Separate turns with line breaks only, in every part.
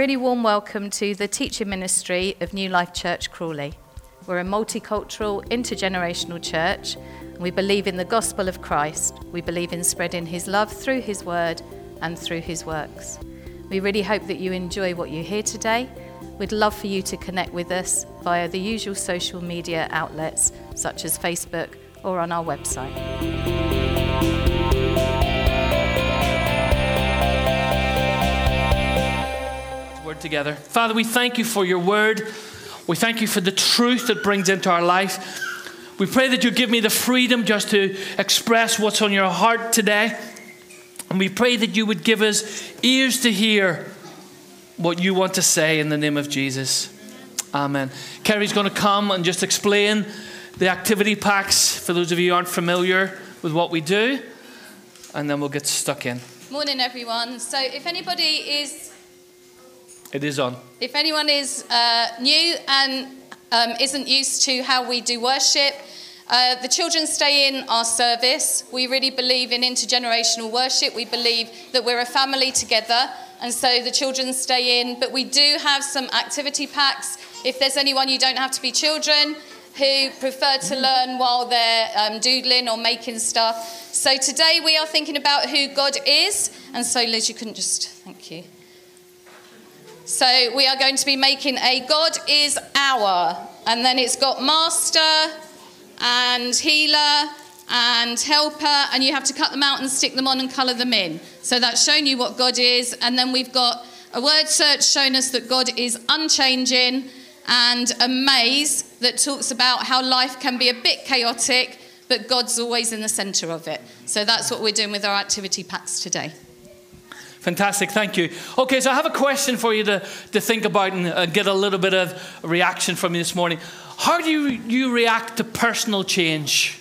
really warm welcome to the teaching ministry of New Life Church Crawley. We're a multicultural, intergenerational church. And we believe in the gospel of Christ. We believe in spreading his love through his word and through his works. We really hope that you enjoy what you hear today. We'd love for you to connect with us via the usual social media outlets such as Facebook or on our website.
Together. Father, we thank you for your word. We thank you for the truth that brings into our life. We pray that you give me the freedom just to express what's on your heart today. And we pray that you would give us ears to hear what you want to say in the name of Jesus. Amen. Kerry's going to come and just explain the activity packs for those of you who aren't familiar with what we do, and then we'll get stuck in.
Morning, everyone. So, if anybody is,
It is on.
if anyone is uh, new and um, isn't used to how we do worship, uh, the children stay in our service. We really believe in intergenerational worship. We believe that we're a family together, and so the children stay in. But we do have some activity packs. If there's anyone you don't have to be children who prefer to learn while they're um, doodling or making stuff. So today we are thinking about who God is, and so Liz, you couldn't just thank you. So we are going to be making a God is our, and then it's got master and healer and helper, and you have to cut them out and stick them on and colour them in. So that's showing you what God is, and then we've got a word search showing us that God is unchanging, and a maze that talks about how life can be a bit chaotic, but God's always in the centre of it. So that's what we're doing with our activity packs today.
Fantastic, thank you. Okay, so I have a question for you to, to think about and uh, get a little bit of reaction from you this morning. How do you, you react to personal change?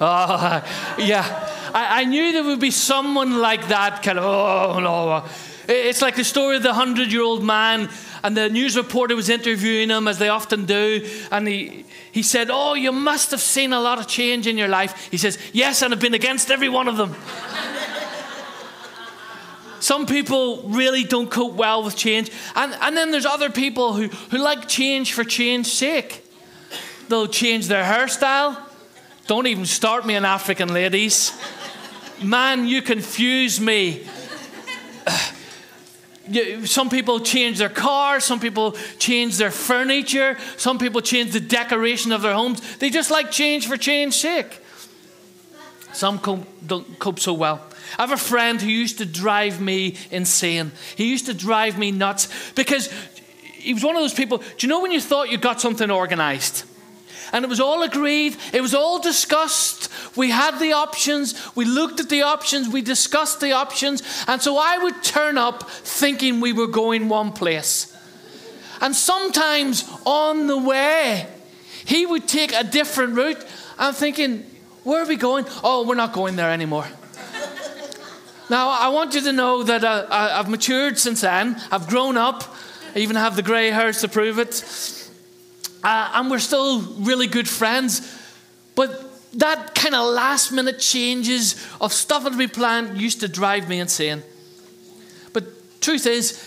Oh, yeah. I, I knew there would be someone like that, kind of, oh, no. It's like the story of the 100 year old man, and the news reporter was interviewing him, as they often do, and he, he said, Oh, you must have seen a lot of change in your life. He says, Yes, and I've been against every one of them. Some people really don't cope well with change. And, and then there's other people who, who like change for change's sake. They'll change their hairstyle. Don't even start me on African ladies. Man, you confuse me. Some people change their cars, some people change their furniture, some people change the decoration of their homes. They just like change for change's sake. Some cope, don't cope so well. I have a friend who used to drive me insane. He used to drive me nuts because he was one of those people. Do you know when you thought you got something organized? And it was all agreed, it was all discussed. We had the options, we looked at the options, we discussed the options. And so I would turn up thinking we were going one place. And sometimes on the way, he would take a different route. I'm thinking, where are we going? Oh, we're not going there anymore. Now, I want you to know that uh, I've matured since then. I've grown up. I even have the grey hairs to prove it. Uh, and we're still really good friends. But that kind of last minute changes of stuff that we planned used to drive me insane. But truth is,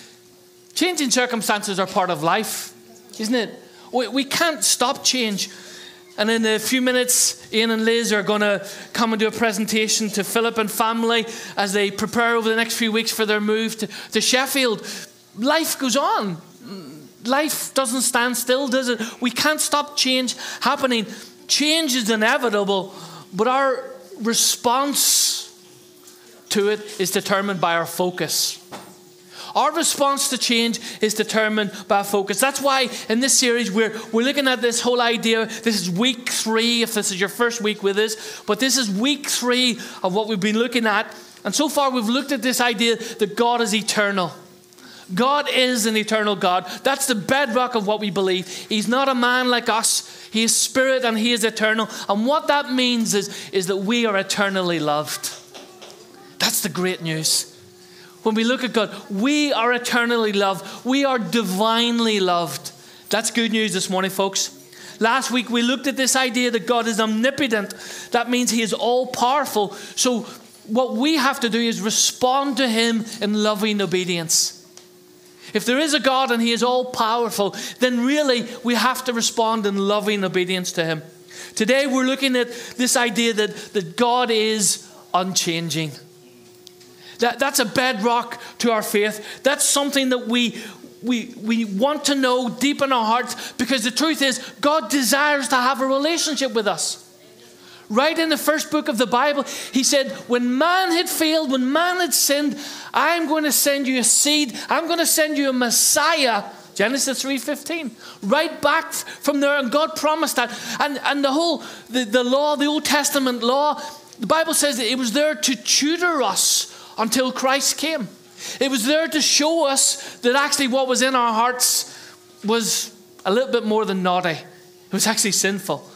changing circumstances are part of life, isn't it? We, we can't stop change. And in a few minutes, Ian and Liz are going to come and do a presentation to Philip and family as they prepare over the next few weeks for their move to, to Sheffield. Life goes on. Life doesn't stand still, does it? We can't stop change happening. Change is inevitable, but our response to it is determined by our focus. Our response to change is determined by focus. That's why in this series we're, we're looking at this whole idea. This is week three, if this is your first week with us, but this is week three of what we've been looking at. And so far we've looked at this idea that God is eternal. God is an eternal God. That's the bedrock of what we believe. He's not a man like us. He is spirit and he is eternal. And what that means is, is that we are eternally loved. That's the great news. When we look at God, we are eternally loved. We are divinely loved. That's good news this morning, folks. Last week we looked at this idea that God is omnipotent. That means he is all powerful. So what we have to do is respond to him in loving obedience. if there is a God and He is all powerful, then really we have to respond in loving obedience to Him. Today we're looking at this idea that, that God is unchanging. That, that's a bedrock to our faith. That's something that we, we, we want to know deep in our hearts because the truth is, God desires to have a relationship with us. Right in the first book of the Bible, he said, When man had failed, when man had sinned, I'm going to send you a seed, I'm going to send you a Messiah. Genesis 3:15. Right back from there, and God promised that. And, and the whole the, the law, the Old Testament law, the Bible says that it was there to tutor us until Christ came. It was there to show us that actually what was in our hearts was a little bit more than naughty. It was actually sinful.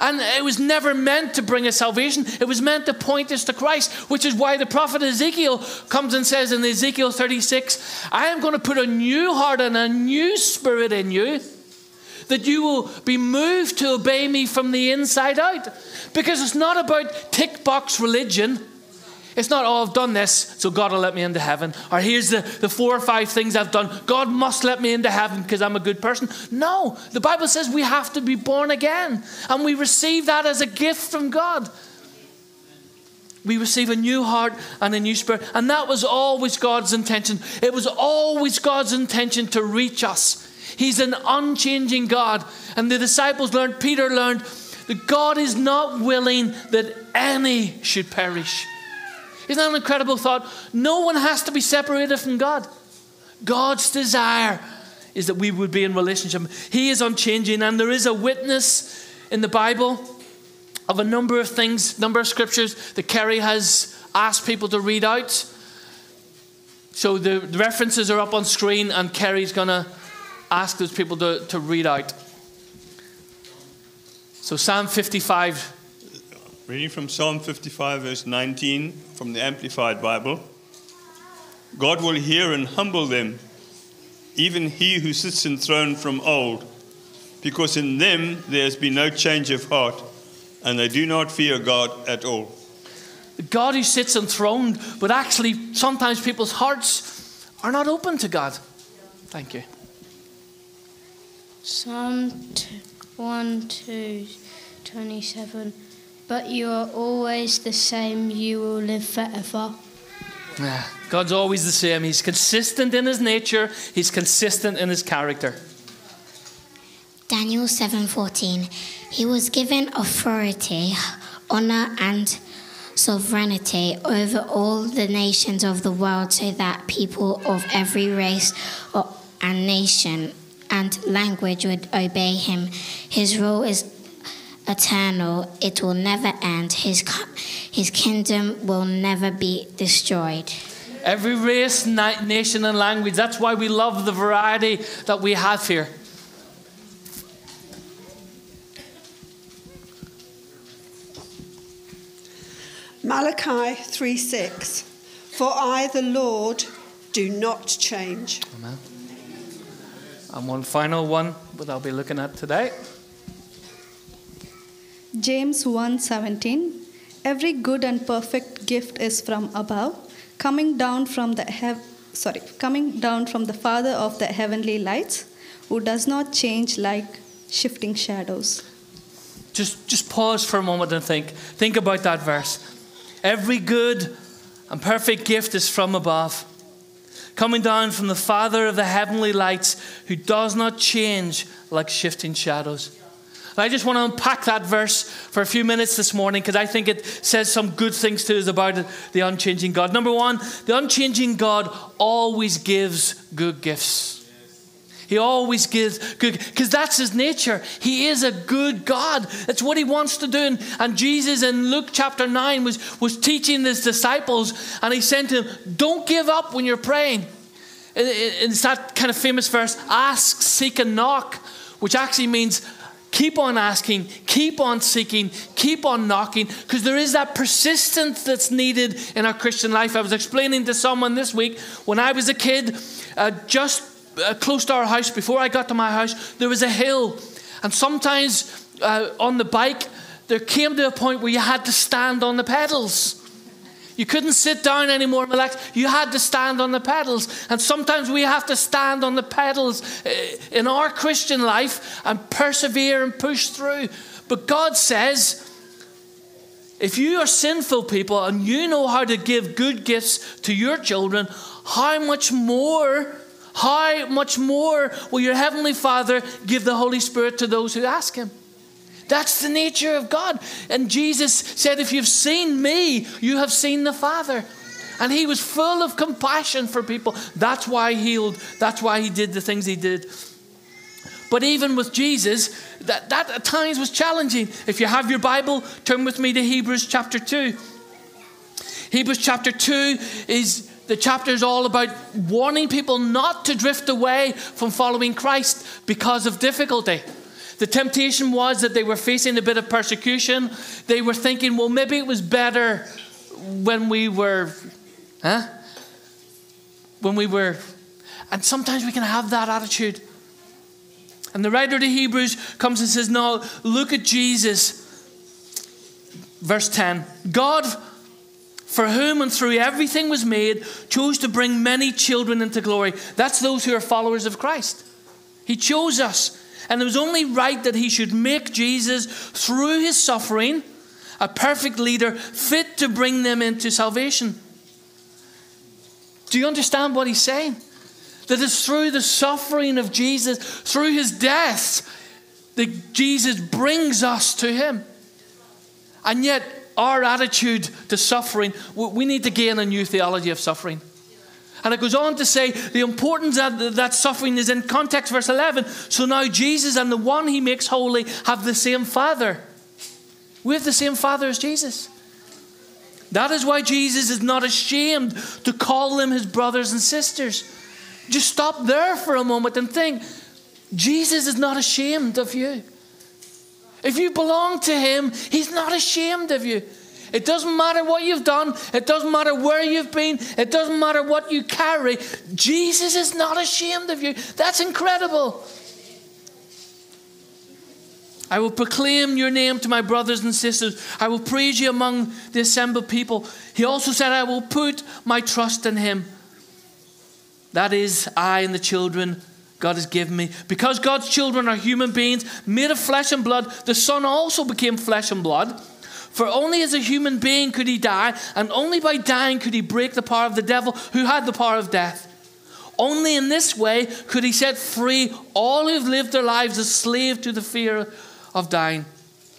And it was never meant to bring us salvation. It was meant to point us to Christ, which is why the prophet Ezekiel comes and says in Ezekiel 36, I am going to put a new heart and a new spirit in you, that you will be moved to obey me from the inside out. Because it's not about tick box religion. It's not, oh, I've done this, so God will let me into heaven. Or here's the, the four or five things I've done. God must let me into heaven because I'm a good person. No, the Bible says we have to be born again. And we receive that as a gift from God. We receive a new heart and a new spirit. And that was always God's intention. It was always God's intention to reach us. He's an unchanging God. And the disciples learned, Peter learned, that God is not willing that any should perish isn't that an incredible thought? No one has to be separated from God. God's desire is that we would be in relationship. He is unchanging, and there is a witness in the Bible of a number of things, number of scriptures that Kerry has asked people to read out. So the references are up on screen, and Kerry's going to ask those people to, to read out. So Psalm 55
Reading from Psalm 55, verse 19 from the Amplified Bible God will hear and humble them, even he who sits enthroned from old, because in them there has been no change of heart, and they do not fear God at all.
God who sits enthroned, but actually sometimes people's hearts are not open to God. Thank you.
Psalm 1 2 27 but you are always the same. You will live forever.
Yeah, God's always the same. He's consistent in his nature, he's consistent in his character.
Daniel 7:14 He was given authority, honor and sovereignty over all the nations of the world so that people of every race and nation and language would obey him. His rule is eternal, it will never end. His, his kingdom will never be destroyed.
Every race, nation, and language. That's why we love the variety that we have here.
Malachi 3 6. For I the Lord do not change.
Amen. And one final one that I'll be looking at today.
James 1:17 Every good and perfect gift is from above, coming down from the hev- sorry, coming down from the Father of the heavenly lights, who does not change like shifting shadows.
Just just pause for a moment and think. Think about that verse. Every good and perfect gift is from above, coming down from the Father of the heavenly lights, who does not change like shifting shadows. I just want to unpack that verse for a few minutes this morning because I think it says some good things to us about the unchanging God. Number one, the unchanging God always gives good gifts. He always gives good, because that's his nature. He is a good God. That's what he wants to do. And, and, Jesus in Luke chapter 9 was, was teaching his disciples, and he said to them, Don't give up when you're praying. It's that kind of famous verse ask, seek, and knock, which actually means Keep on asking, keep on seeking, keep on knocking, because there is that persistence that's needed in our Christian life. I was explaining to someone this week when I was a kid, uh, just uh, close to our house, before I got to my house, there was a hill. And sometimes uh, on the bike, there came to a point where you had to stand on the pedals. You couldn't sit down anymore and relax. You had to stand on the pedals. And sometimes we have to stand on the pedals eh, in our Christian life and persevere and push through. But God says, if you are sinful people and you know how to give good gifts to your children, how much more, how much more will your Heavenly Father give the Holy Spirit to those who ask Him? That's the nature of God. And Jesus said, If you've seen me, you have seen the Father. And he was full of compassion for people. That's why he healed. That's why he did the things he did. But even with Jesus, that, that at times was challenging. If you have your Bible, turn with me to Hebrews chapter 2. Hebrews chapter 2 is the chapter is all about warning people not to drift away from following Christ because of difficulty. The temptation was that they were facing a bit of persecution. They were thinking, well, maybe it was better when we were, huh? When we were, and sometimes we can have that attitude. And the writer to Hebrews comes and says, no, look at Jesus. Verse 10 God, for whom and through everything was made, chose to bring many children into glory. That's those who are followers of Christ. He chose us. And it was only right that he should make Jesus, through his suffering, a perfect leader, fit to bring them into salvation. Do you understand what he's saying? That it's through the suffering of Jesus, through his death, that Jesus brings us to him. And yet, our attitude to suffering, we need to gain a new theology of suffering. And it goes on to say the importance of that suffering is in context, verse 11. So now Jesus and the one he makes holy have the same Father. We have the same Father as Jesus. That is why Jesus is not ashamed to call them his brothers and sisters. Just stop there for a moment and think Jesus is not ashamed of you. If you belong to him, he's not ashamed of you. It doesn't matter what you've done, it doesn't matter where you've been, it doesn't matter what you carry. Jesus is not ashamed of you. That's incredible. I will proclaim your name to my brothers and sisters. I will praise you among the assembled people. He also said, I will put my trust in him. That is, I and the children God has given me. Because God's children are human beings made of flesh and blood, the Son also became flesh and blood. For only as a human being could he die, and only by dying could he break the power of the devil, who had the power of death. Only in this way could he set free all who've lived their lives as slaves to the fear of dying.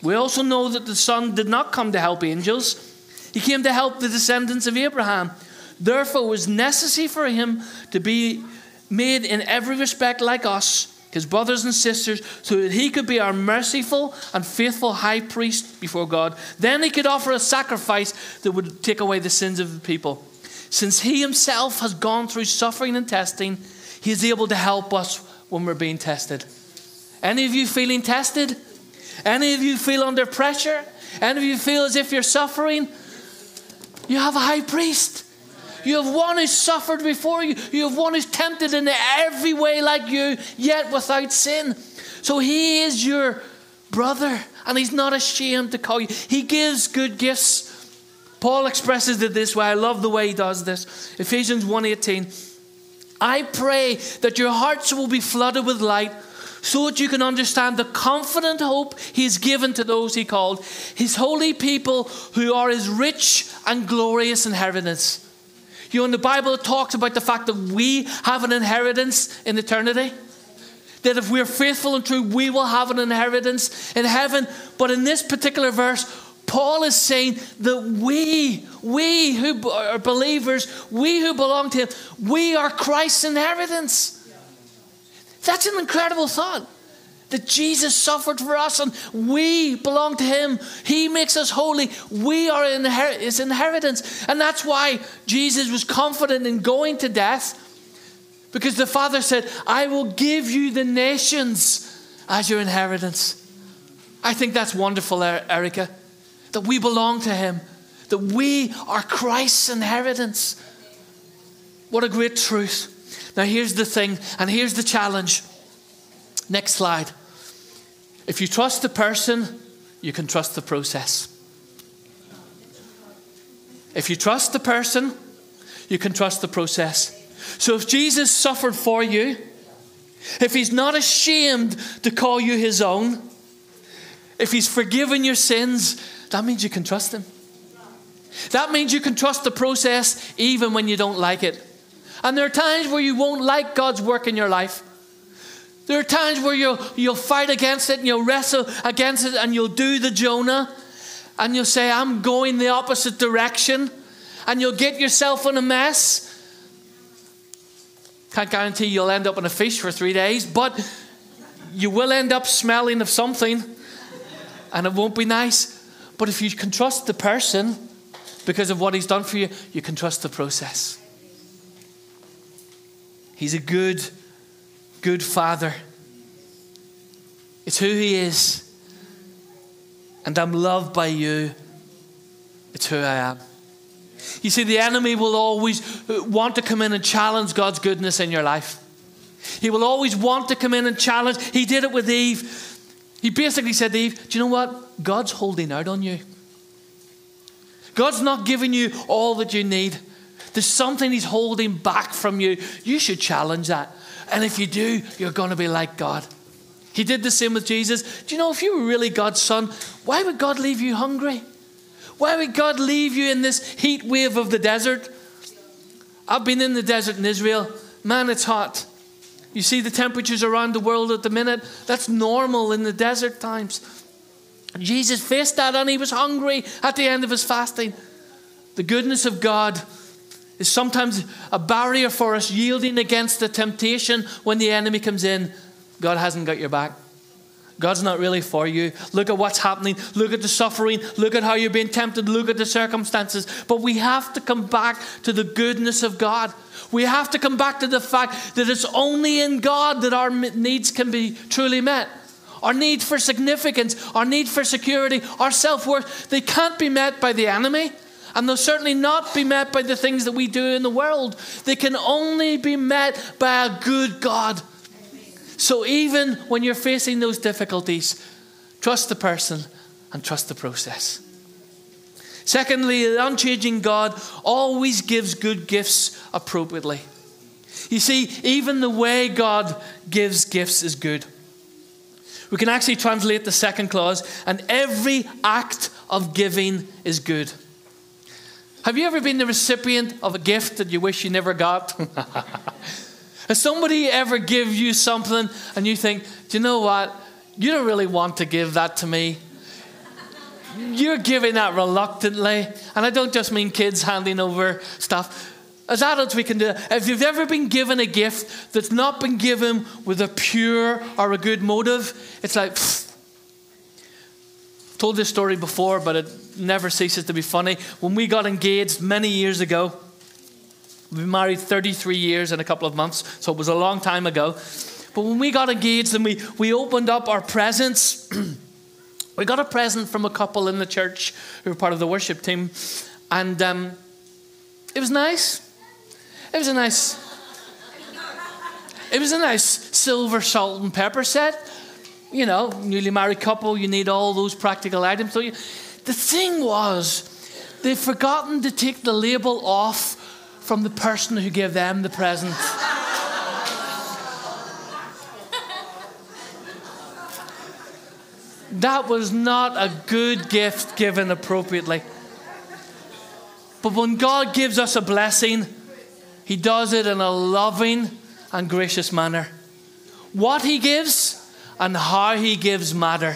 We also know that the Son did not come to help angels, he came to help the descendants of Abraham. Therefore, it was necessary for him to be made in every respect like us his brothers and sisters, so that he could be our merciful and faithful high priest before God. Then he could offer a sacrifice that would take away the sins of the people. Since he himself has gone through suffering and testing, he is able to help us when we're being tested. Any of you feeling tested? Any of you feel under pressure? Any of you feel as if you're suffering? You have a high priest. You have one who suffered before you. You have one who's tempted in every way like you, yet without sin. So he is your brother, and he's not ashamed to call you. He gives good gifts. Paul expresses it this way. I love the way he does this. Ephesians 1:18. I pray that your hearts will be flooded with light so that you can understand the confident hope he's given to those he called, his holy people who are his rich and glorious inheritance. You know, in the Bible, it talks about the fact that we have an inheritance in eternity. That if we're faithful and true, we will have an inheritance in heaven. But in this particular verse, Paul is saying that we, we who are believers, we who belong to Him, we are Christ's inheritance. That's an incredible thought that Jesus suffered for us and we belong to Him. He makes us holy. We are inher- His inheritance. And that's why Jesus was confident in going to death because the Father said, I will give you the nations as your inheritance. I think that's wonderful, Erica, that we belong to Him, that we are Christ's inheritance. What a great truth. Now, here's the thing, and here's the challenge. Next slide. If you trust the person, you can trust the process. If you trust the person, you can trust the process. So if Jesus suffered for you, if he's not ashamed to call you his own, if he's forgiven your sins, that means you can trust him. That means you can trust the process even when you don't like it. And there are times where you won't like God's work in your life. There are times where you'll, you'll fight against it and you'll wrestle against it and you'll do the Jonah and you'll say, I'm going the opposite direction. And you'll get yourself in a mess. Can't guarantee you'll end up in a fish for three days, but you will end up smelling of something and it won't be nice. But if you can trust the person because of what he's done for you, you can trust the process. He's a good, good father. It's who he is. And I'm loved by you. It's who I am. You see, the enemy will always uh, want to come in and challenge God's goodness in your life. He will always want to come in and challenge. He did it with Eve. He basically said to Eve, Do you know what? God's holding out on you. God's not giving you all that you need. There's something He's holding back from you. You should challenge that. And if you do, you're going to be like God. He did the same with Jesus. Do you know if you were really God's son, why would God leave you hungry? Why would God leave you in this heat wave of the desert? I've been in the desert in Israel. Man, it's hot. You see the temperatures around the world at the minute? That's normal in the desert times. Jesus faced that and he was hungry at the end of his fasting. The goodness of God is sometimes a barrier for us yielding against the temptation when the enemy comes in. God hasn't got your back. God's not really for you. Look at what's happening. Look at the suffering. Look at how you're being tempted. Look at the circumstances. But we have to come back to the goodness of God. We have to come back to the fact that it's only in God that our needs can be truly met. Our need for significance, our need for security, our self worth, they can't be met by the enemy. And they'll certainly not be met by the things that we do in the world. They can only be met by a good God so even when you're facing those difficulties, trust the person and trust the process. Secondly, the unchanging God always gives good gifts appropriately. You see, even the way God gives gifts is good. We can actually translate the second clause, and every act of giving is good. Have you ever been the recipient of a gift that you wish you never got? Has somebody ever give you something and you think, do you know what? You don't really want to give that to me. You're giving that reluctantly. And I don't just mean kids handing over stuff. As adults, we can do that. If you've ever been given a gift that's not been given with a pure or a good motive, it's like, pfft. Told this story before, but it never ceases to be funny. When we got engaged many years ago, been married 33 years in a couple of months, so it was a long time ago. But when we got engaged and we, we opened up our presents, we got a present from a couple in the church who were part of the worship team. And um, it was nice. It was a nice. It was a nice silver salt and pepper set. You know, newly married couple, you need all those practical items. So you, the thing was, they'd forgotten to take the label off from the person who gave them the present. that was not a good gift given appropriately. But when God gives us a blessing, He does it in a loving and gracious manner. What He gives and how He gives matter.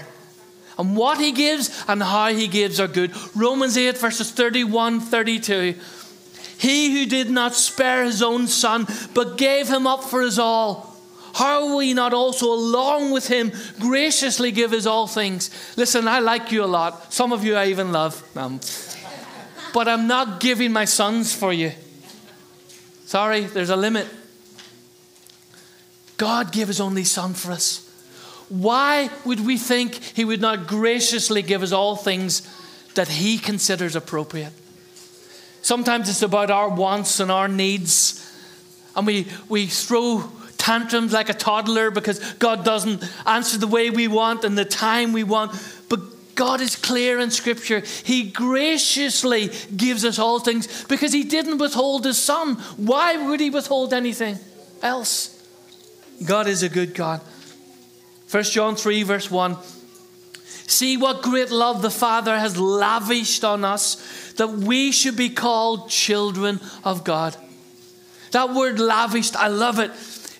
And what He gives and how He gives are good. Romans 8, verses 31 32. He who did not spare his own son, but gave him up for us all. How will he not also, along with him, graciously give us all things? Listen, I like you a lot. Some of you I even love. Um, but I'm not giving my sons for you. Sorry, there's a limit. God gave his only son for us. Why would we think he would not graciously give us all things that he considers appropriate? Sometimes it's about our wants and our needs. And we, we throw tantrums like a toddler because God doesn't answer the way we want and the time we want. But God is clear in Scripture. He graciously gives us all things because He didn't withhold His Son. Why would He withhold anything else? God is a good God. 1 John 3, verse 1. See what great love the Father has lavished on us that we should be called children of God. That word lavished, I love it.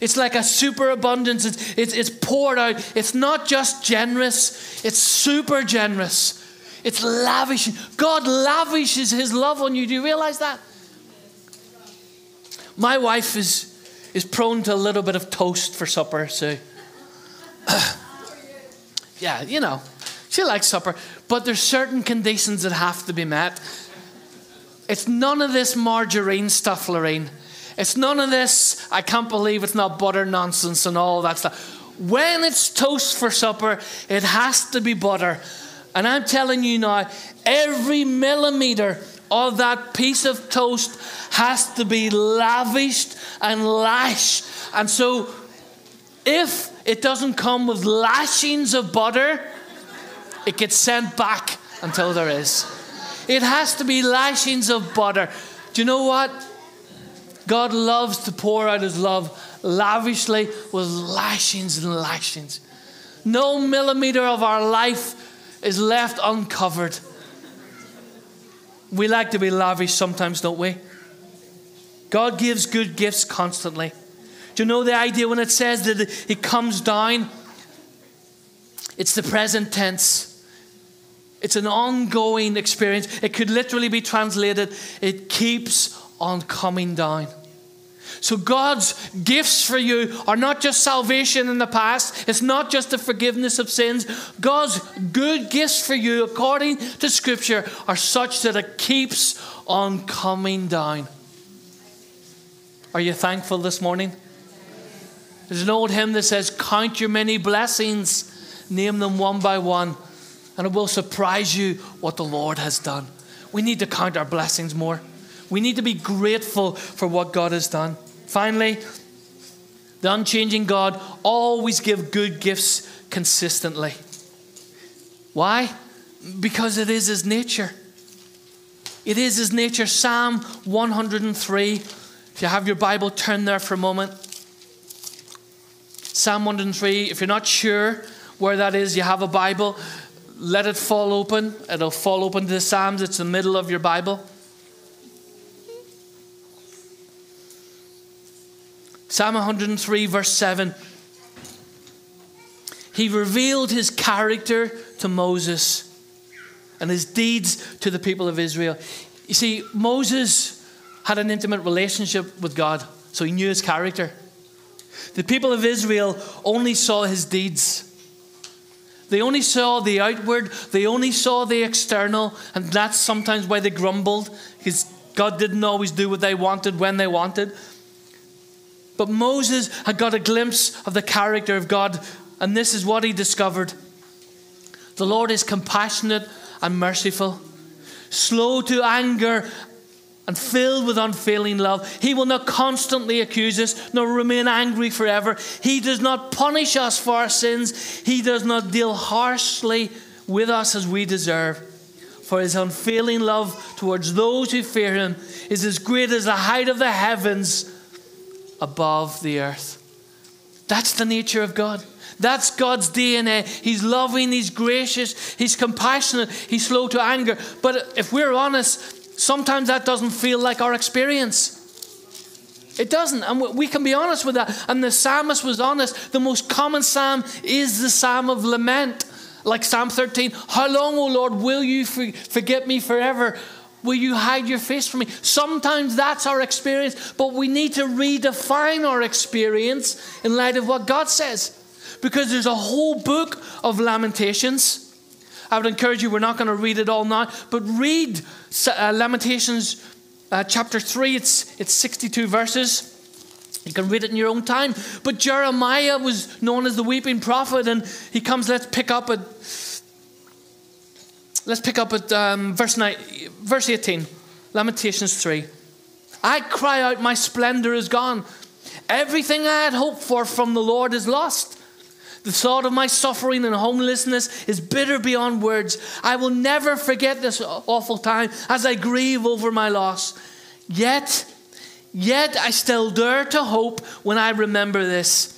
It's like a superabundance. It's, it's, it's poured out. It's not just generous, it's super generous. It's lavish. God lavishes his love on you. Do you realize that? My wife is, is prone to a little bit of toast for supper, so. yeah, you know, she likes supper, but there's certain conditions that have to be met. It's none of this margarine stuff, Lorraine. It's none of this, I can't believe it's not butter nonsense and all that stuff. When it's toast for supper, it has to be butter. And I'm telling you now, every millimeter of that piece of toast has to be lavished and lashed. And so, if it doesn't come with lashings of butter, it gets sent back until there is. It has to be lashings of butter. Do you know what? God loves to pour out his love lavishly with lashings and lashings. No millimeter of our life is left uncovered. We like to be lavish sometimes, don't we? God gives good gifts constantly. Do you know the idea when it says that it comes down? It's the present tense. It's an ongoing experience. It could literally be translated, it keeps on coming down. So, God's gifts for you are not just salvation in the past, it's not just the forgiveness of sins. God's good gifts for you, according to Scripture, are such that it keeps on coming down. Are you thankful this morning? There's an old hymn that says, Count your many blessings, name them one by one, and it will surprise you what the Lord has done. We need to count our blessings more. We need to be grateful for what God has done. Finally, the unchanging God always give good gifts consistently. Why? Because it is his nature. It is his nature. Psalm 103. If you have your Bible, turn there for a moment. Psalm 103. If you're not sure where that is, you have a Bible, let it fall open. It'll fall open to the Psalms. It's the middle of your Bible. Psalm 103, verse 7. He revealed his character to Moses and his deeds to the people of Israel. You see, Moses had an intimate relationship with God, so he knew his character. The people of Israel only saw his deeds. They only saw the outward, they only saw the external, and that's sometimes why they grumbled, because God didn't always do what they wanted when they wanted. But Moses had got a glimpse of the character of God, and this is what he discovered The Lord is compassionate and merciful, slow to anger, and filled with unfailing love. He will not constantly accuse us, nor remain angry forever. He does not punish us for our sins, He does not deal harshly with us as we deserve. For his unfailing love towards those who fear him is as great as the height of the heavens above the earth. That's the nature of God. That's God's DNA. He's loving, He's gracious, He's compassionate, He's slow to anger. But if we're honest, sometimes that doesn't feel like our experience. It doesn't. And we can be honest with that. And the psalmist was honest. The most common psalm is the psalm of lament, like Psalm 13. How long, O Lord, will you forget me forever? Will you hide your face from me? Sometimes that's our experience, but we need to redefine our experience in light of what God says. Because there's a whole book of Lamentations. I would encourage you, we're not going to read it all now, but read uh, Lamentations uh, chapter 3. It's, it's 62 verses. You can read it in your own time. But Jeremiah was known as the weeping prophet, and he comes, let's pick up at Let's pick up at um, verse, nine, verse 18, Lamentations 3. I cry out, my splendor is gone. Everything I had hoped for from the Lord is lost. The thought of my suffering and homelessness is bitter beyond words. I will never forget this awful time as I grieve over my loss. Yet, yet I still dare to hope when I remember this.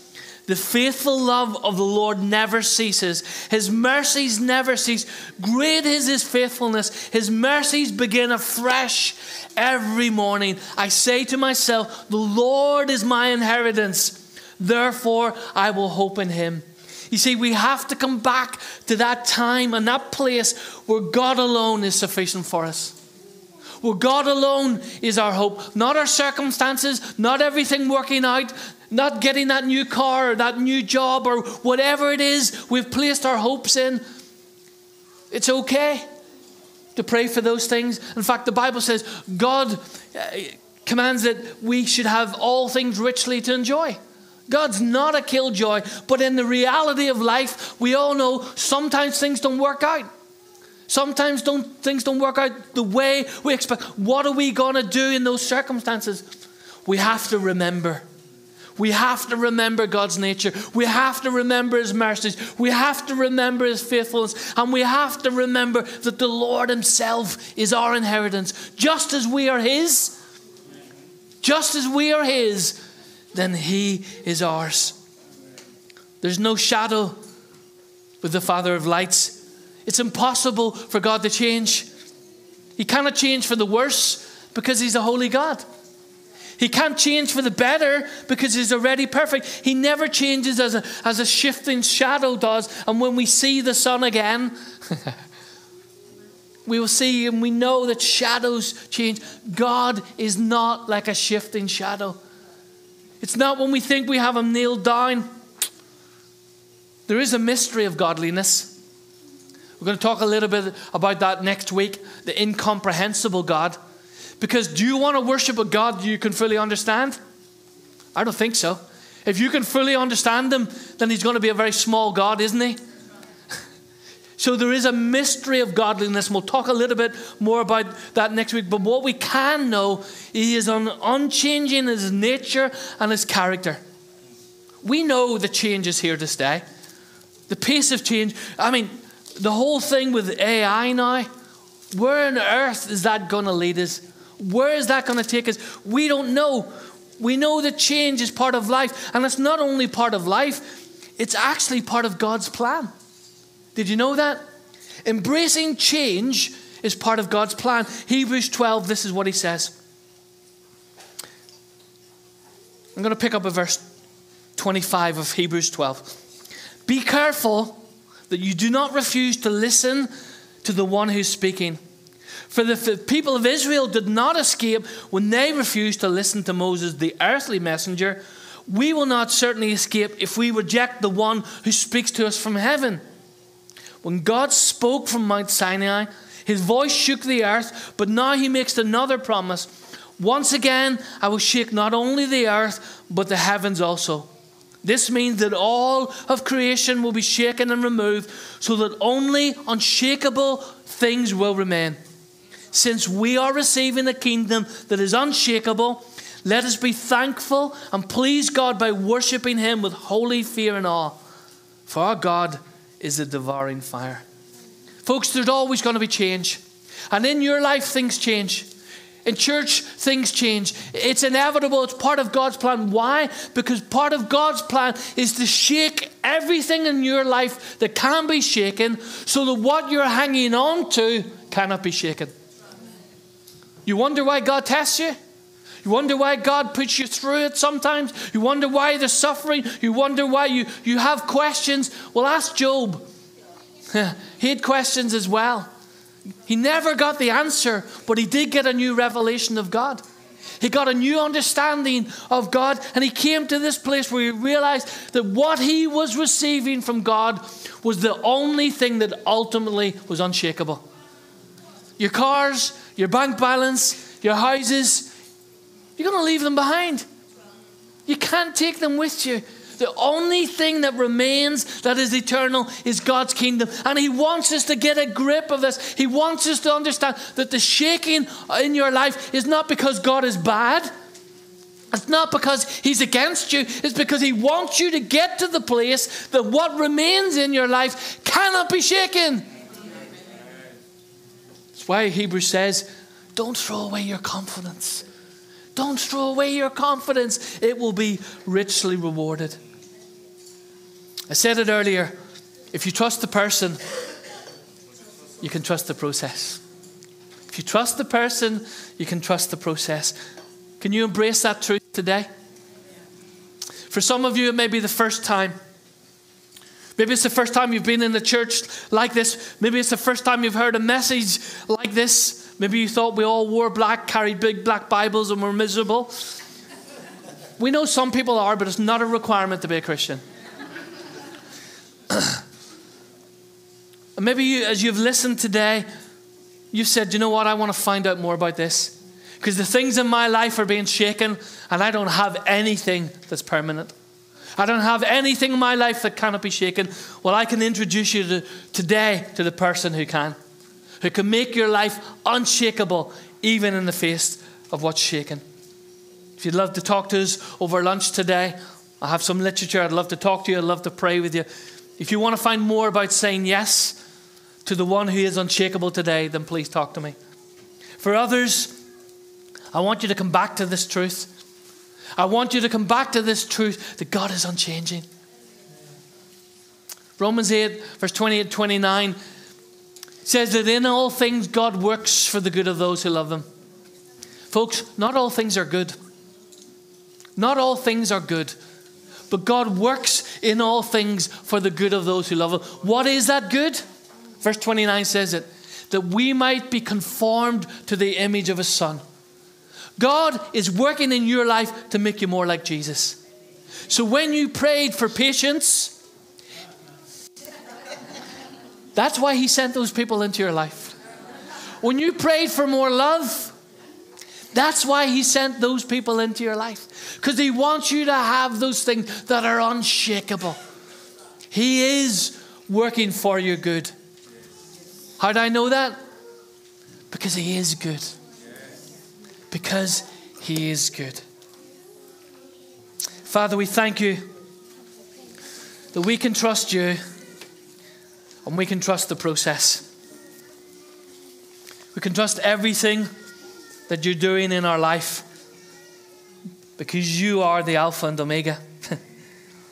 The faithful love of the Lord never ceases. His mercies never cease. Great is his faithfulness. His mercies begin afresh every morning. I say to myself, The Lord is my inheritance. Therefore, I will hope in him. You see, we have to come back to that time and that place where God alone is sufficient for us. Where God alone is our hope, not our circumstances, not everything working out, not getting that new car or that new job or whatever it is we've placed our hopes in. It's okay to pray for those things. In fact, the Bible says God uh, commands that we should have all things richly to enjoy. God's not a killjoy, but in the reality of life, we all know sometimes things don't work out. Sometimes don't, things don't work out the way we expect. What are we going to do in those circumstances? We have to remember. We have to remember God's nature. We have to remember His mercies. We have to remember His faithfulness. And we have to remember that the Lord Himself is our inheritance. Just as we are His, just as we are His, then He is ours. There's no shadow with the Father of lights. It's impossible for God to change. He cannot change for the worse because He's a holy God. He can't change for the better because He's already perfect. He never changes as a, as a shifting shadow does. And when we see the sun again, we will see and we know that shadows change. God is not like a shifting shadow. It's not when we think we have him nailed down. There is a mystery of godliness. We're going to talk a little bit about that next week the incomprehensible God. Because do you want to worship a God you can fully understand? I don't think so. If you can fully understand him, then he's going to be a very small God, isn't he? So there is a mystery of godliness, and we'll talk a little bit more about that next week. But what we can know, is unchanging in his nature and his character. We know the change is here to stay. The pace of change. I mean, the whole thing with AI now, where on earth is that going to lead us? Where is that going to take us? We don't know. We know that change is part of life, and it's not only part of life, it's actually part of God's plan. Did you know that? Embracing change is part of God's plan. Hebrews 12, this is what he says. I'm going to pick up a verse 25 of Hebrews 12. Be careful that you do not refuse to listen to the one who's speaking. For the people of Israel did not escape when they refused to listen to Moses, the earthly messenger. We will not certainly escape if we reject the one who speaks to us from heaven. When God spoke from Mount Sinai, his voice shook the earth, but now he makes another promise. Once again, I will shake not only the earth, but the heavens also. This means that all of creation will be shaken and removed, so that only unshakable things will remain. Since we are receiving a kingdom that is unshakable, let us be thankful and please God by worshiping Him with holy fear and awe. For our God is a devouring fire. Folks, there's always going to be change. And in your life, things change. In church, things change. It's inevitable. It's part of God's plan. Why? Because part of God's plan is to shake everything in your life that can be shaken so that what you're hanging on to cannot be shaken. You wonder why God tests you? You wonder why God puts you through it sometimes. You wonder why there's suffering. You wonder why you, you have questions. Well, ask Job. he had questions as well. He never got the answer, but he did get a new revelation of God. He got a new understanding of God, and he came to this place where he realized that what he was receiving from God was the only thing that ultimately was unshakable. Your cars, your bank balance, your houses, you're going to leave them behind. You can't take them with you. The only thing that remains that is eternal is God's kingdom. And He wants us to get a grip of this. He wants us to understand that the shaking in your life is not because God is bad, It's not because he's against you, it's because he wants you to get to the place that what remains in your life cannot be shaken. That's why Hebrews says, don't throw away your confidence. Don't throw away your confidence. It will be richly rewarded. I said it earlier if you trust the person, you can trust the process. If you trust the person, you can trust the process. Can you embrace that truth today? For some of you, it may be the first time. Maybe it's the first time you've been in a church like this. Maybe it's the first time you've heard a message like this. Maybe you thought we all wore black, carried big black Bibles, and were miserable. We know some people are, but it's not a requirement to be a Christian. maybe you, as you've listened today, you've said, you know what, I want to find out more about this. Because the things in my life are being shaken, and I don't have anything that's permanent. I don't have anything in my life that cannot be shaken. Well, I can introduce you to, today to the person who can, who can make your life unshakable, even in the face of what's shaken. If you'd love to talk to us over lunch today, I have some literature. I'd love to talk to you. I'd love to pray with you. If you want to find more about saying yes to the one who is unshakable today, then please talk to me. For others, I want you to come back to this truth. I want you to come back to this truth that God is unchanging. Romans 8, verse 28 29 says that in all things God works for the good of those who love Him. Folks, not all things are good. Not all things are good. But God works in all things for the good of those who love Him. What is that good? Verse 29 says it that we might be conformed to the image of His Son. God is working in your life to make you more like Jesus. So when you prayed for patience, that's why He sent those people into your life. When you prayed for more love, that's why He sent those people into your life. Because He wants you to have those things that are unshakable. He is working for your good. How do I know that? Because He is good because He is good. Father, we thank you that we can trust you and we can trust the process. We can trust everything that you're doing in our life because you are the Alpha and Omega.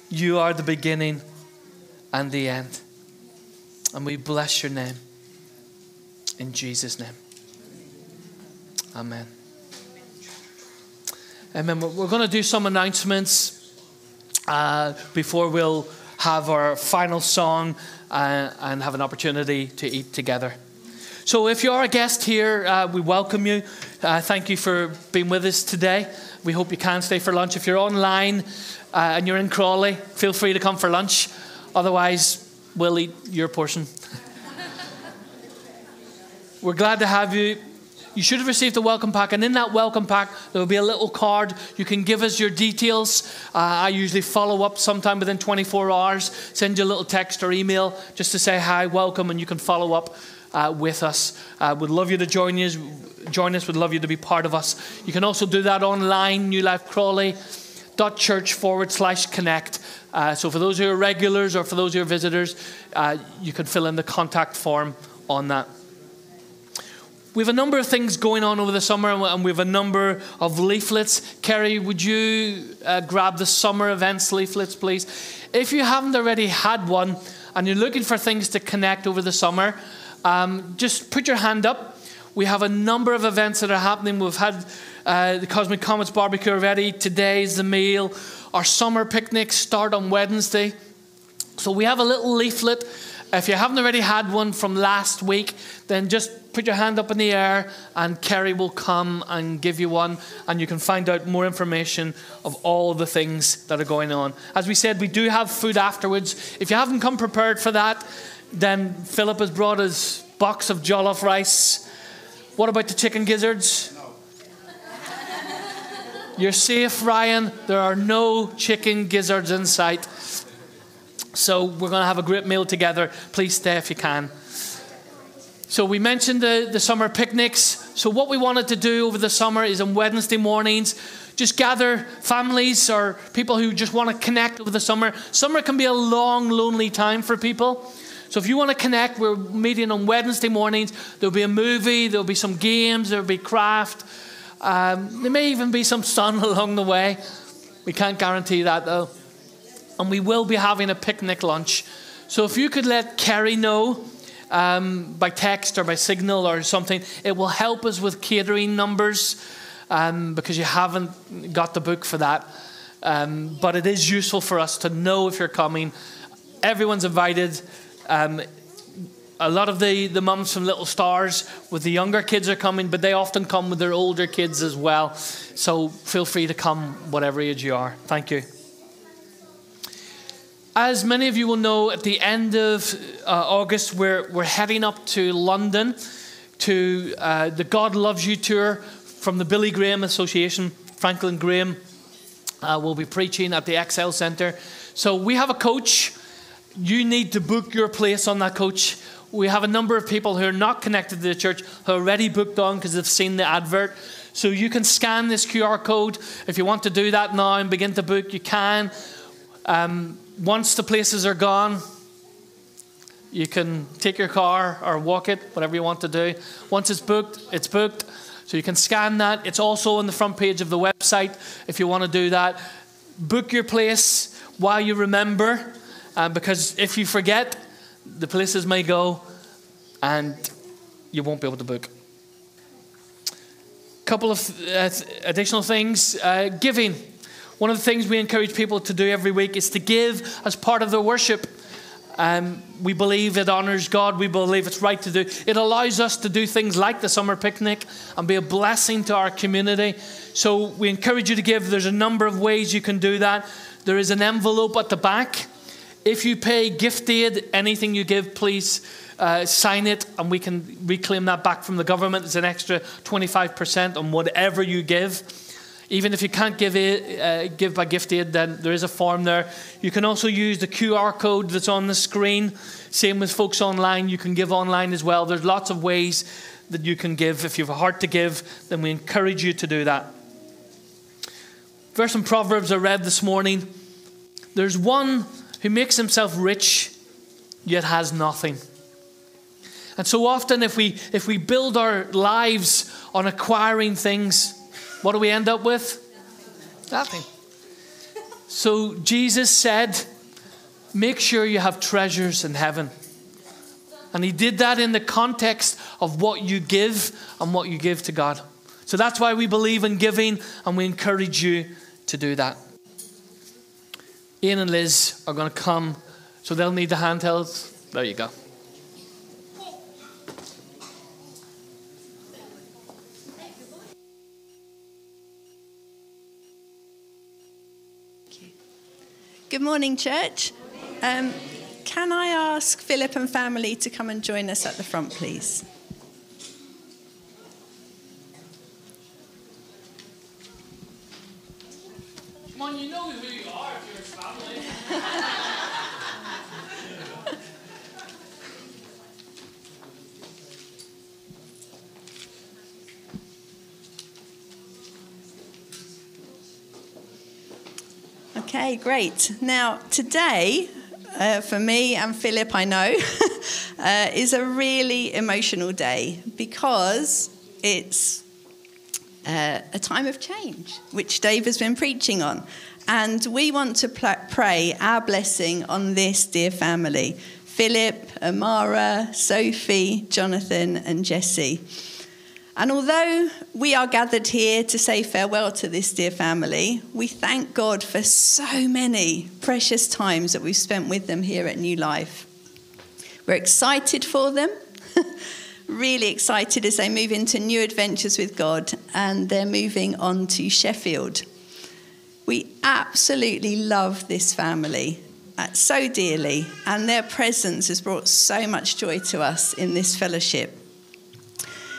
you are the beginning and the end. And we bless your name. In Jesus' name. Amen. Amen. We're going to do some announcements uh, before we'll have our final song uh, and have an opportunity to eat together. So, if you are a guest here, uh, we welcome you. Uh, thank you for being with us today. We hope you can stay for lunch. If you're online uh, and you're in Crawley, feel free to come for lunch. Otherwise, we'll eat your portion. We're glad to have you you should have received a welcome pack, and in that welcome pack, there will be a little card. You can give us your details. Uh, I usually follow up sometime within 24 hours, send you a little text or email just to say hi, welcome, and you can follow up uh, with us. Uh, would love you to join us. Join us. We'd love you to be part of us. You can also do that online, New Life Crawley. Church forward slash connect. Uh, so for those who are regulars or for those who are visitors, uh, you can fill in the contact form on that we have a number of things going on over the summer, and we have a number of leaflets. Kerry, would you uh, grab the summer events leaflets, please? If you haven't already had one and you're looking for things to connect over the summer, um, just put your hand up. We have a number of events that are happening. We've had uh, the Cosmic Comets barbecue already. Today's the meal. Our summer picnics start on Wednesday. So we have a little leaflet. If you haven't already had one from last week, then just put your hand up in the air and Kerry will come and give you one and you can find out more information of all the things that are going on. As we said, we do have food afterwards. If you haven't come prepared for that, then Philip has brought his box of jollof rice. What about the chicken gizzards? You're safe, Ryan. There are no chicken gizzards in sight. So we're going to have a great meal together. Please stay if you can. So we mentioned the, the summer picnics. So what we wanted to do over the summer is on Wednesday mornings, just gather families or people who just want to connect over the summer. Summer can be a long, lonely time for people. So if you want to connect, we're meeting on Wednesday mornings. There'll be a movie, there'll be some games, there'll be craft. Um, there may even be some sun along the way. We can't guarantee that though. And we will be having a picnic lunch. So if you could let Kerry know um, by text or by signal or something, it will help us with catering numbers um, because you haven't got the book for that. Um, but it is useful for us to know if you're coming. Everyone's invited. Um, a lot of the, the mums from Little Stars with the younger kids are coming, but they often come with their older kids as well. So feel free to come, whatever age you are. Thank you. As many of you will know, at the end of uh, August, we're, we're heading up to London to uh, the God Loves You tour from the Billy Graham Association. Franklin Graham uh, will be preaching at the Excel Centre. So we have a coach. You need to book your place on that coach we have a number of people who are not connected to the church who are already booked on because they've seen the advert. So you can scan this QR code. If you want to do that now and begin to book, you can. Um, once the places are gone, you can take your car or walk it, whatever you want to do. Once it's booked, it's booked. So you can scan that. It's also on the front page of the website if you want to do that. Book your place while you remember, uh, because if you forget, the places may go and you won't be able to book. Couple of uh, additional things uh, giving. One of the things we encourage people to do every week is to give as part of their worship. Um, we believe it honors God. We believe it's right to do. It allows us to do things like the summer picnic and be a blessing to our community. So we encourage you to give. There's a number of ways you can do that. There is an envelope at the back if you pay gift aid, anything you give, please uh, sign it and we can reclaim that back from the government. It's an extra 25% on whatever you give. Even if you can't give, aid, uh, give by gift aid, then there is a form there. You can also use the QR code that's on the screen. Same with folks online, you can give online as well. There's lots of ways that you can give. If you have a heart to give, then we encourage you to do that. Verse in Proverbs I read this morning. There's one who makes himself rich yet has nothing. And so often, if we, if we build our lives on acquiring things, what do we end up with? Nothing. So Jesus said, Make sure you have treasures in heaven. And he did that in the context of what you give and what you give to God. So that's why we believe in giving and we encourage you to do that. Ian and Liz are going to come, so they'll need the handhelds. There you go.
Good morning, church. Um, can I ask Philip and family to come and join us at the front, please?
Come on, you know who you are.
Okay, great. Now, today, uh, for me and Philip, I know, uh, is a really emotional day because it's uh, a time of change, which Dave has been preaching on. And we want to pl- pray our blessing on this dear family Philip, Amara, Sophie, Jonathan, and Jesse. And although we are gathered here to say farewell to this dear family, we thank God for so many precious times that we've spent with them here at New Life. We're excited for them, really excited as they move into new adventures with God and they're moving on to Sheffield. We absolutely love this family uh, so dearly, and their presence has brought so much joy to us in this fellowship.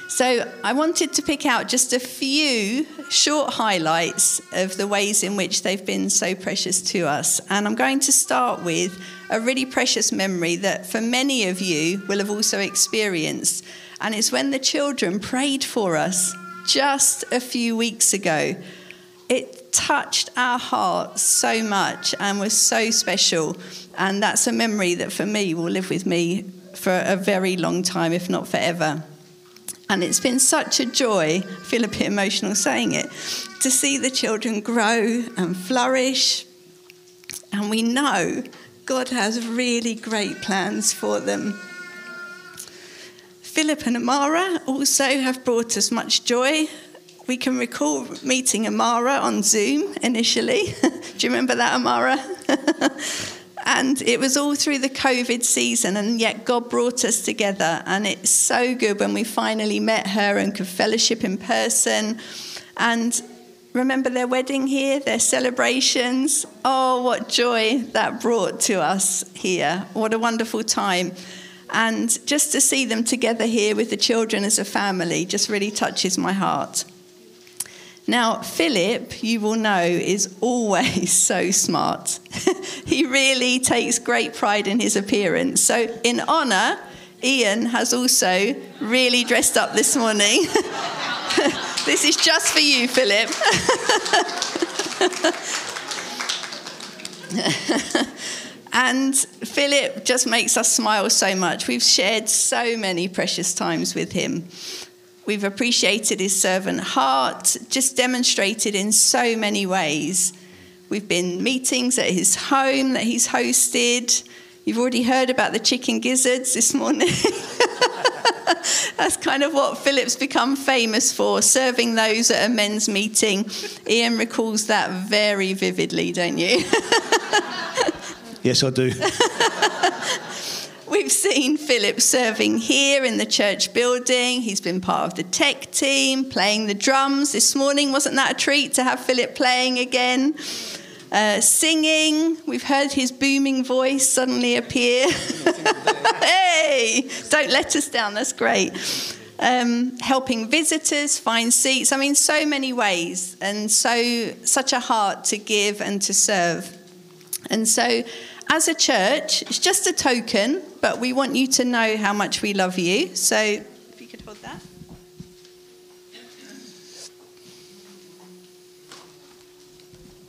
So, I wanted to pick out just a few short highlights of the ways in which they've been so precious to us. And I'm going to start with a really precious memory that for many of you will have also experienced. And it's when the children prayed for us just a few weeks ago. it touched our hearts so much and was so special. And that's a memory that for me will live with me for a very long time, if not forever. And it's been such a joy, I feel a bit emotional saying it, to see the children grow and flourish. And we know God has really great plans for them. Philip and Amara also have brought us much joy. We can recall meeting Amara on Zoom initially. Do you remember that, Amara? and it was all through the COVID season, and yet God brought us together. And it's so good when we finally met her and could fellowship in person. And remember their wedding here, their celebrations. Oh, what joy that brought to us here. What a wonderful time. And just to see them together here with the children as a family just really touches my heart. Now, Philip, you will know, is always so smart. he really takes great pride in his appearance. So, in honour, Ian has also really dressed up this morning. this is just for you, Philip. And Philip just makes us smile so much. We've shared so many precious times with him. We've appreciated his servant heart, just demonstrated in so many ways. We've been meetings at his home that he's hosted. You've already heard about the chicken gizzards this morning. That's kind of what Philip's become famous for, serving those at a men's meeting. Ian recalls that very vividly, don't you?
Yes, I do.
We've seen Philip serving here in the church building. He's been part of the tech team, playing the drums. This morning, wasn't that a treat to have Philip playing again? Uh, singing. We've heard his booming voice suddenly appear. hey, don't let us down. That's great. Um, helping visitors find seats. I mean, so many ways, and so such a heart to give and to serve. And so, as a church, it's just a token, but we want you to know how much we love you. So, if you could hold that.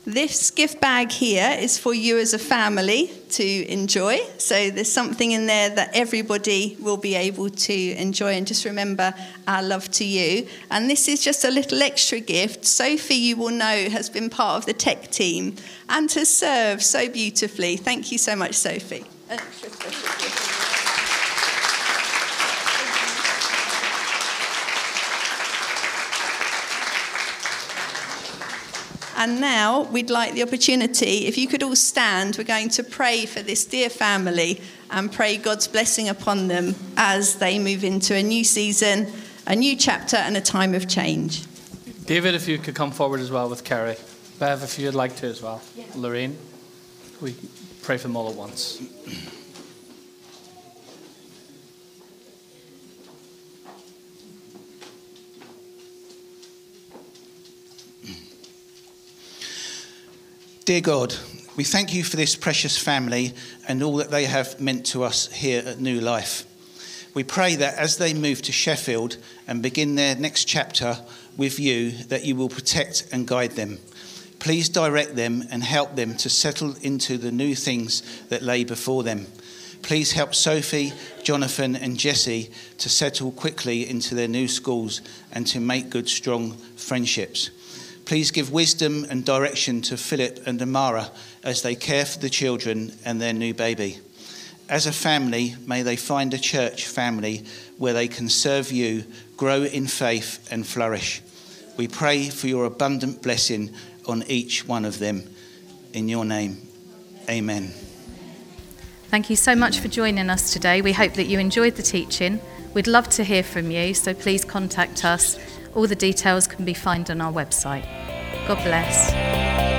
This gift bag here is for you as a family to enjoy. So there's something in there that everybody will be able to enjoy. And just remember our love to you. And this is just a little extra gift. Sophie, you will know, has been part of the tech team and has served so beautifully. Thank you so much, Sophie. And now we'd like the opportunity, if you could all stand, we're going to pray for this dear family and pray God's blessing upon them as they move into a new season, a new chapter, and a time of change.
David, if you could come forward as well with Kerry. Bev, if you'd like to as well. Yeah. Lorraine, we pray for them all at once.
Dear God, we thank you for this precious family and all that they have meant to us here at New Life. We pray that as they move to Sheffield and begin their next chapter with you, that you will protect and guide them. Please direct them and help them to settle into the new things that lay before them. Please help Sophie, Jonathan, and Jesse to settle quickly into their new schools and to make good, strong friendships. Please give wisdom and direction to Philip and Amara as they care for the children and their new baby. As a family, may they find a church family where they can serve you, grow in faith, and flourish. We pray for your abundant blessing on each one of them. In your name, amen.
Thank you so much for joining us today. We hope that you enjoyed the teaching. We'd love to hear from you, so please contact us all the details can be found on our website. God bless.